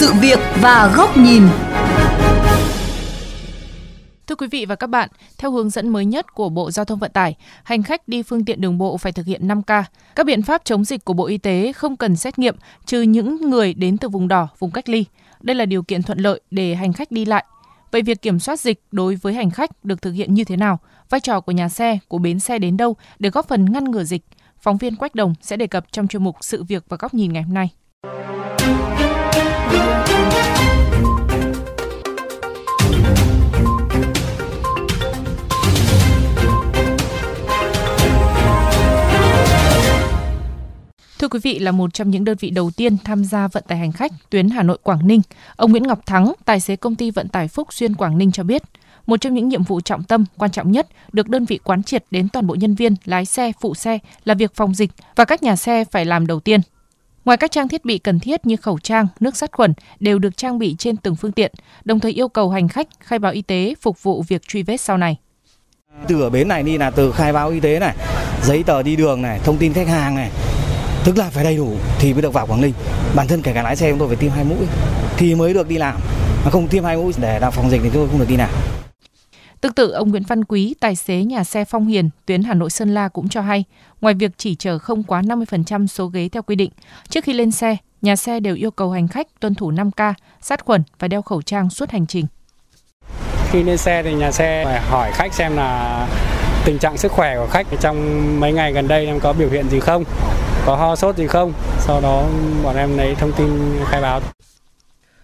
sự việc và góc nhìn. Thưa quý vị và các bạn, theo hướng dẫn mới nhất của Bộ Giao thông Vận tải, hành khách đi phương tiện đường bộ phải thực hiện 5K. Các biện pháp chống dịch của Bộ Y tế không cần xét nghiệm trừ những người đến từ vùng đỏ, vùng cách ly. Đây là điều kiện thuận lợi để hành khách đi lại. Vậy việc kiểm soát dịch đối với hành khách được thực hiện như thế nào? Vai trò của nhà xe, của bến xe đến đâu để góp phần ngăn ngừa dịch? Phóng viên Quách Đồng sẽ đề cập trong chuyên mục Sự việc và góc nhìn ngày hôm nay. Thưa quý vị, là một trong những đơn vị đầu tiên tham gia vận tải hành khách tuyến Hà Nội Quảng Ninh, ông Nguyễn Ngọc Thắng, tài xế công ty vận tải Phúc Xuyên Quảng Ninh cho biết, một trong những nhiệm vụ trọng tâm quan trọng nhất được đơn vị quán triệt đến toàn bộ nhân viên, lái xe, phụ xe là việc phòng dịch và các nhà xe phải làm đầu tiên. Ngoài các trang thiết bị cần thiết như khẩu trang, nước sát khuẩn đều được trang bị trên từng phương tiện, đồng thời yêu cầu hành khách khai báo y tế phục vụ việc truy vết sau này. Từ ở bến này đi là từ khai báo y tế này, giấy tờ đi đường này, thông tin khách hàng này, tức là phải đầy đủ thì mới được vào Quảng Ninh. Bản thân kể cả lái xe chúng tôi phải tiêm hai mũi thì mới được đi làm. Mà không tiêm hai mũi để làm phòng dịch thì tôi không được đi làm. Tương tự, ông Nguyễn Văn Quý, tài xế nhà xe Phong Hiền, tuyến Hà Nội Sơn La cũng cho hay, ngoài việc chỉ chở không quá 50% số ghế theo quy định, trước khi lên xe, nhà xe đều yêu cầu hành khách tuân thủ 5K, sát khuẩn và đeo khẩu trang suốt hành trình. Khi lên xe thì nhà xe phải hỏi khách xem là tình trạng sức khỏe của khách trong mấy ngày gần đây em có biểu hiện gì không, có ho sốt gì không. Sau đó bọn em lấy thông tin khai báo.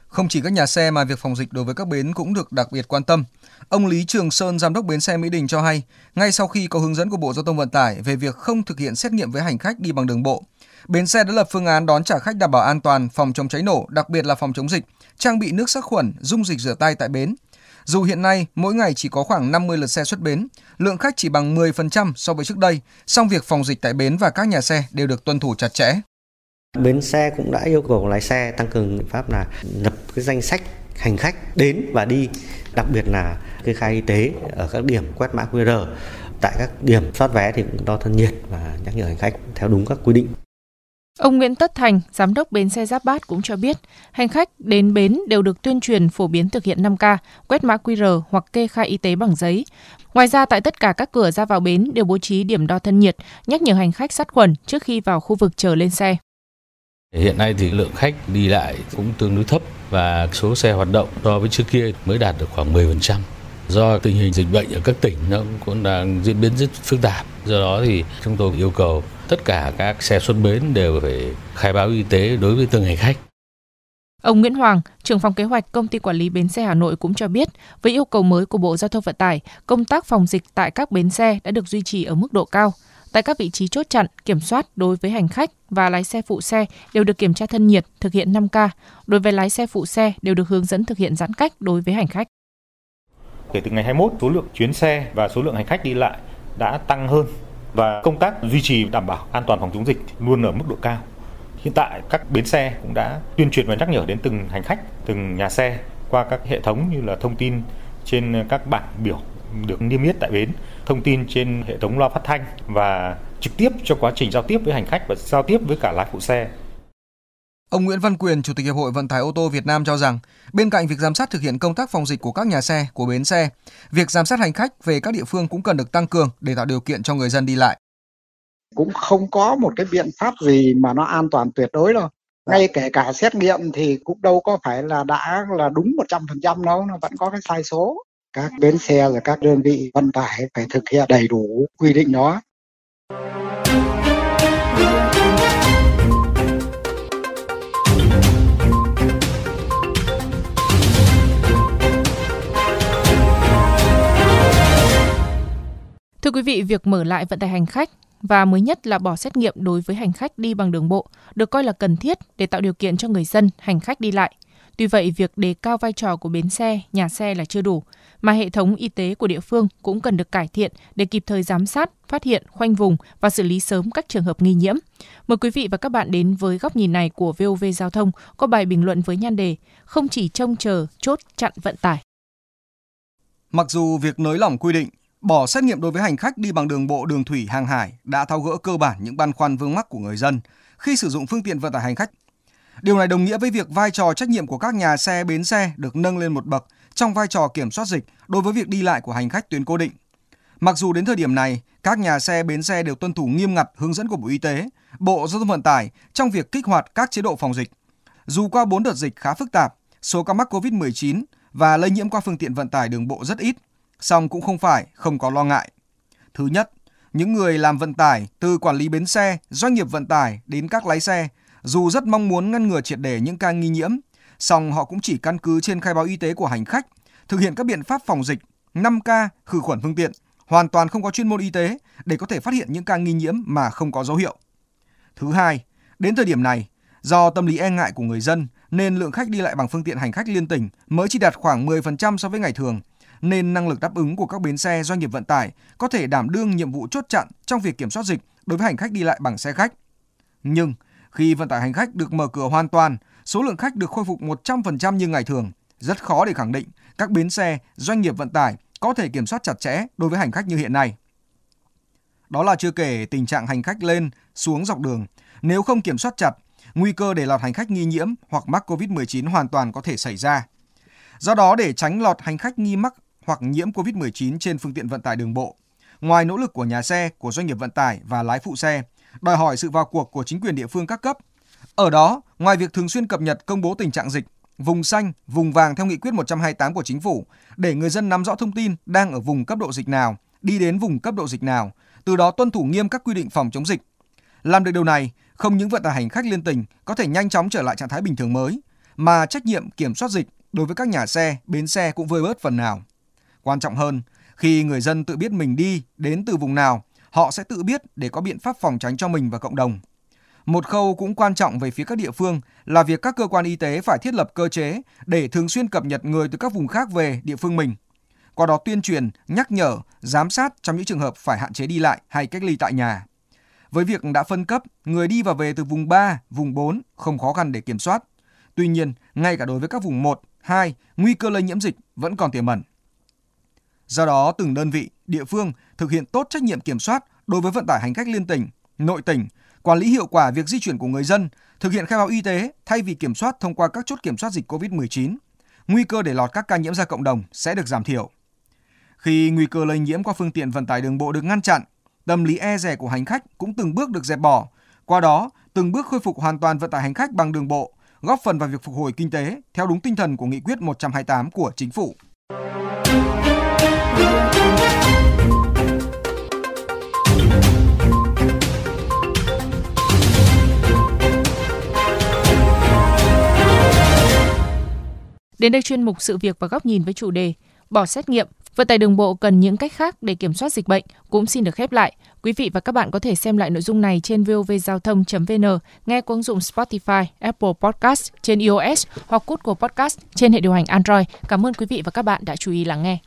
Không chỉ các nhà xe mà việc phòng dịch đối với các bến cũng được đặc biệt quan tâm. Ông Lý Trường Sơn, giám đốc bến xe Mỹ Đình cho hay, ngay sau khi có hướng dẫn của Bộ Giao thông Vận tải về việc không thực hiện xét nghiệm với hành khách đi bằng đường bộ, bến xe đã lập phương án đón trả khách đảm bảo an toàn, phòng chống cháy nổ, đặc biệt là phòng chống dịch, trang bị nước sát khuẩn, dung dịch rửa tay tại bến. Dù hiện nay mỗi ngày chỉ có khoảng 50 lượt xe xuất bến, lượng khách chỉ bằng 10% so với trước đây, song việc phòng dịch tại bến và các nhà xe đều được tuân thủ chặt chẽ. Bến xe cũng đã yêu cầu lái xe tăng cường biện pháp là lập cái danh sách hành khách đến và đi, đặc biệt là kê khai y tế ở các điểm quét mã QR. Tại các điểm soát vé thì cũng đo thân nhiệt và nhắc nhở hành khách theo đúng các quy định. Ông Nguyễn Tất Thành, giám đốc bến xe Giáp Bát cũng cho biết, hành khách đến bến đều được tuyên truyền phổ biến thực hiện 5K, quét mã QR hoặc kê khai y tế bằng giấy. Ngoài ra, tại tất cả các cửa ra vào bến đều bố trí điểm đo thân nhiệt, nhắc nhở hành khách sát khuẩn trước khi vào khu vực chờ lên xe. Hiện nay thì lượng khách đi lại cũng tương đối thấp và số xe hoạt động so với trước kia mới đạt được khoảng 10%. Do tình hình dịch bệnh ở các tỉnh nó cũng đang diễn biến rất phức tạp. Do đó thì chúng tôi yêu cầu tất cả các xe xuất bến đều phải khai báo y tế đối với từng hành khách. Ông Nguyễn Hoàng, trưởng phòng kế hoạch công ty quản lý bến xe Hà Nội cũng cho biết, với yêu cầu mới của Bộ Giao thông Vận tải, công tác phòng dịch tại các bến xe đã được duy trì ở mức độ cao. Tại các vị trí chốt chặn, kiểm soát đối với hành khách và lái xe phụ xe đều được kiểm tra thân nhiệt, thực hiện 5K. Đối với lái xe phụ xe đều được hướng dẫn thực hiện giãn cách đối với hành khách. Kể từ ngày 21, số lượng chuyến xe và số lượng hành khách đi lại đã tăng hơn và công tác duy trì đảm bảo an toàn phòng chống dịch luôn ở mức độ cao. Hiện tại các bến xe cũng đã tuyên truyền và nhắc nhở đến từng hành khách, từng nhà xe qua các hệ thống như là thông tin trên các bảng biểu được niêm yết tại bến, thông tin trên hệ thống loa phát thanh và trực tiếp cho quá trình giao tiếp với hành khách và giao tiếp với cả lái phụ xe. Ông Nguyễn Văn Quyền, Chủ tịch Hiệp hội Vận tải ô tô Việt Nam cho rằng, bên cạnh việc giám sát thực hiện công tác phòng dịch của các nhà xe, của bến xe, việc giám sát hành khách về các địa phương cũng cần được tăng cường để tạo điều kiện cho người dân đi lại. Cũng không có một cái biện pháp gì mà nó an toàn tuyệt đối đâu. Ngay kể cả xét nghiệm thì cũng đâu có phải là đã là đúng 100% đâu, nó vẫn có cái sai số. Các bến xe và các đơn vị vận tải phải thực hiện đầy đủ quy định đó. Thưa quý vị, việc mở lại vận tải hành khách và mới nhất là bỏ xét nghiệm đối với hành khách đi bằng đường bộ được coi là cần thiết để tạo điều kiện cho người dân, hành khách đi lại. Tuy vậy, việc đề cao vai trò của bến xe, nhà xe là chưa đủ, mà hệ thống y tế của địa phương cũng cần được cải thiện để kịp thời giám sát, phát hiện, khoanh vùng và xử lý sớm các trường hợp nghi nhiễm. Mời quý vị và các bạn đến với góc nhìn này của VOV Giao thông có bài bình luận với nhan đề Không chỉ trông chờ chốt chặn vận tải. Mặc dù việc nới lỏng quy định Bỏ xét nghiệm đối với hành khách đi bằng đường bộ, đường thủy, hàng hải đã tháo gỡ cơ bản những băn khoăn vướng mắc của người dân khi sử dụng phương tiện vận tải hành khách. Điều này đồng nghĩa với việc vai trò trách nhiệm của các nhà xe bến xe được nâng lên một bậc trong vai trò kiểm soát dịch đối với việc đi lại của hành khách tuyến cố định. Mặc dù đến thời điểm này, các nhà xe bến xe đều tuân thủ nghiêm ngặt hướng dẫn của Bộ Y tế, Bộ Giao thông Vận tải trong việc kích hoạt các chế độ phòng dịch. Dù qua 4 đợt dịch khá phức tạp, số ca mắc COVID-19 và lây nhiễm qua phương tiện vận tải đường bộ rất ít, song cũng không phải không có lo ngại. Thứ nhất, những người làm vận tải từ quản lý bến xe, doanh nghiệp vận tải đến các lái xe, dù rất mong muốn ngăn ngừa triệt để những ca nghi nhiễm, song họ cũng chỉ căn cứ trên khai báo y tế của hành khách, thực hiện các biện pháp phòng dịch, 5K, khử khuẩn phương tiện, hoàn toàn không có chuyên môn y tế để có thể phát hiện những ca nghi nhiễm mà không có dấu hiệu. Thứ hai, đến thời điểm này, do tâm lý e ngại của người dân nên lượng khách đi lại bằng phương tiện hành khách liên tỉnh mới chỉ đạt khoảng 10% so với ngày thường, nên năng lực đáp ứng của các bến xe doanh nghiệp vận tải có thể đảm đương nhiệm vụ chốt chặn trong việc kiểm soát dịch đối với hành khách đi lại bằng xe khách. Nhưng khi vận tải hành khách được mở cửa hoàn toàn, số lượng khách được khôi phục 100% như ngày thường, rất khó để khẳng định các bến xe, doanh nghiệp vận tải có thể kiểm soát chặt chẽ đối với hành khách như hiện nay. Đó là chưa kể tình trạng hành khách lên, xuống dọc đường. Nếu không kiểm soát chặt, nguy cơ để lọt hành khách nghi nhiễm hoặc mắc COVID-19 hoàn toàn có thể xảy ra. Do đó, để tránh lọt hành khách nghi mắc hoặc nhiễm COVID-19 trên phương tiện vận tải đường bộ, ngoài nỗ lực của nhà xe, của doanh nghiệp vận tải và lái phụ xe, đòi hỏi sự vào cuộc của chính quyền địa phương các cấp. Ở đó, ngoài việc thường xuyên cập nhật công bố tình trạng dịch, vùng xanh, vùng vàng theo nghị quyết 128 của chính phủ để người dân nắm rõ thông tin đang ở vùng cấp độ dịch nào, đi đến vùng cấp độ dịch nào, từ đó tuân thủ nghiêm các quy định phòng chống dịch. Làm được điều này, không những vận tải hành khách liên tỉnh có thể nhanh chóng trở lại trạng thái bình thường mới, mà trách nhiệm kiểm soát dịch đối với các nhà xe, bến xe cũng vơi bớt phần nào. Quan trọng hơn, khi người dân tự biết mình đi đến từ vùng nào, họ sẽ tự biết để có biện pháp phòng tránh cho mình và cộng đồng. Một khâu cũng quan trọng về phía các địa phương là việc các cơ quan y tế phải thiết lập cơ chế để thường xuyên cập nhật người từ các vùng khác về địa phương mình. Qua đó tuyên truyền, nhắc nhở, giám sát trong những trường hợp phải hạn chế đi lại hay cách ly tại nhà. Với việc đã phân cấp, người đi và về từ vùng 3, vùng 4 không khó khăn để kiểm soát. Tuy nhiên, ngay cả đối với các vùng 1, 2, nguy cơ lây nhiễm dịch vẫn còn tiềm ẩn. Do đó, từng đơn vị, địa phương thực hiện tốt trách nhiệm kiểm soát đối với vận tải hành khách liên tỉnh, nội tỉnh, quản lý hiệu quả việc di chuyển của người dân, thực hiện khai báo y tế thay vì kiểm soát thông qua các chốt kiểm soát dịch COVID-19. Nguy cơ để lọt các ca nhiễm ra cộng đồng sẽ được giảm thiểu. Khi nguy cơ lây nhiễm qua phương tiện vận tải đường bộ được ngăn chặn, tâm lý e rè của hành khách cũng từng bước được dẹp bỏ. Qua đó, từng bước khôi phục hoàn toàn vận tải hành khách bằng đường bộ, góp phần vào việc phục hồi kinh tế theo đúng tinh thần của nghị quyết 128 của chính phủ. Đến đây chuyên mục sự việc và góc nhìn với chủ đề bỏ xét nghiệm, vận tải đường bộ cần những cách khác để kiểm soát dịch bệnh cũng xin được khép lại. Quý vị và các bạn có thể xem lại nội dung này trên vovgiao thông.vn, nghe qua ứng dụng Spotify, Apple Podcast trên iOS hoặc Google Podcast trên hệ điều hành Android. Cảm ơn quý vị và các bạn đã chú ý lắng nghe.